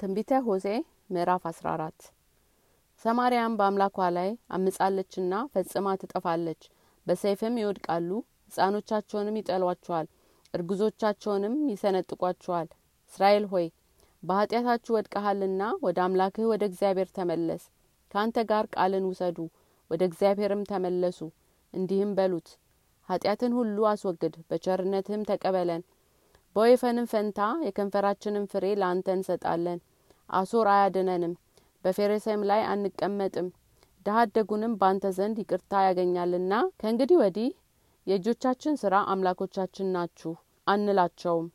ትንቢተ ሆሴ ምዕራፍ 14 ሰማርያም በአምላኳ ላይ አምጻለችና ፈጽማ ትጠፋለች። በሰይፍም ይወድቃሉ፣ ሕፃኖቻቸውንም ይጠሏቸዋል፣ እርጉዞቻቸውንም ይሰነጥቋቸዋል። እስራኤል ሆይ በኃጢአታችሁ ወድቀሃልና ወደ አምላክህ ወደ እግዚአብሔር ተመለስ። ከአንተ ጋር ቃልን ውሰዱ፣ ወደ እግዚአብሔርም ተመለሱ። እንዲህም በሉት ኃጢአትን ሁሉ አስወግድ፣ በቸርነትህም ተቀበለን። በወይፈንም ፈንታ የከንፈራችንን ፍሬ ለአንተ እንሰጣለን። አሶር አያድነንም፣ በፌሬሴም ላይ አንቀመጥም። ድሀ አደጉንም ዘንድ ይቅርታ ያገኛልና ከእንግዲህ ወዲህ የእጆቻችን ስራ አምላኮቻችን ናችሁ አንላቸውም።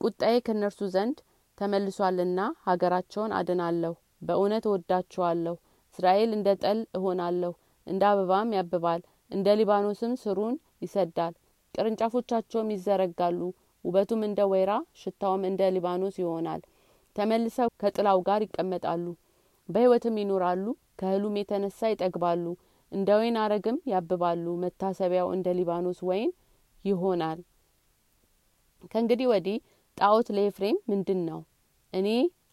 ቁጣዬ ከእነርሱ ዘንድ ተመልሷልና ሀገራቸውን አድናለሁ። በእውነት እወዳቸዋለሁ። እስራኤል እንደ ጠል እሆናለሁ፣ እንደ አበባም ያብባል፣ እንደ ሊባኖስም ስሩን ይሰዳል። ቅርንጫፎቻቸውም ይዘረጋሉ፣ ውበቱም እንደ ወይራ ሽታውም እንደ ሊባኖስ ይሆናል። ተመልሰው ከጥላው ጋር ይቀመጣሉ፣ በሕይወትም ይኖራሉ። ከእህሉም የተነሳ ይጠግባሉ፣ እንደ ወይን አረግም ያብባሉ። መታሰቢያው እንደ ሊባኖስ ወይን ይሆናል። ከእንግዲህ ወዲህ ጣዖት ለኤፍሬም ምንድን ነው? እኔ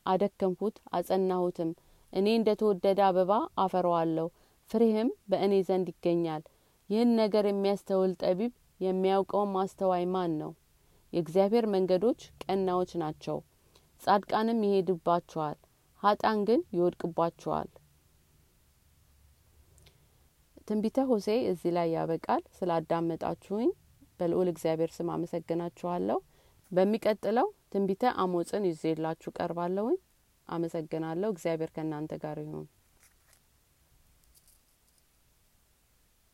አደከምሁት አጸናሁትም። እኔ እንደ ተወደደ አበባ አፈረዋለሁ፣ ፍሬህም በእኔ ዘንድ ይገኛል። ይህን ነገር የሚያስተውል ጠቢብ የሚያውቀውም ማስተዋይ ማን ነው? የእግዚአብሔር መንገዶች ቀናዎች ናቸው፣ ጻድቃንም ይሄድባቸዋል፣ ሀጣን ግን ይወድቅባቸዋል። ትንቢተ ሆሴ እዚህ ላይ ያበቃል። ስላዳመጣችሁኝ በልዑል እግዚአብሔር ስም አመሰግናችኋለሁ። በሚቀጥለው ትንቢተ አሞጽን ይዤላችሁ ቀርባለሁኝ። አመሰግናለሁ። እግዚአብሔር ከእናንተ ጋር ይሁን።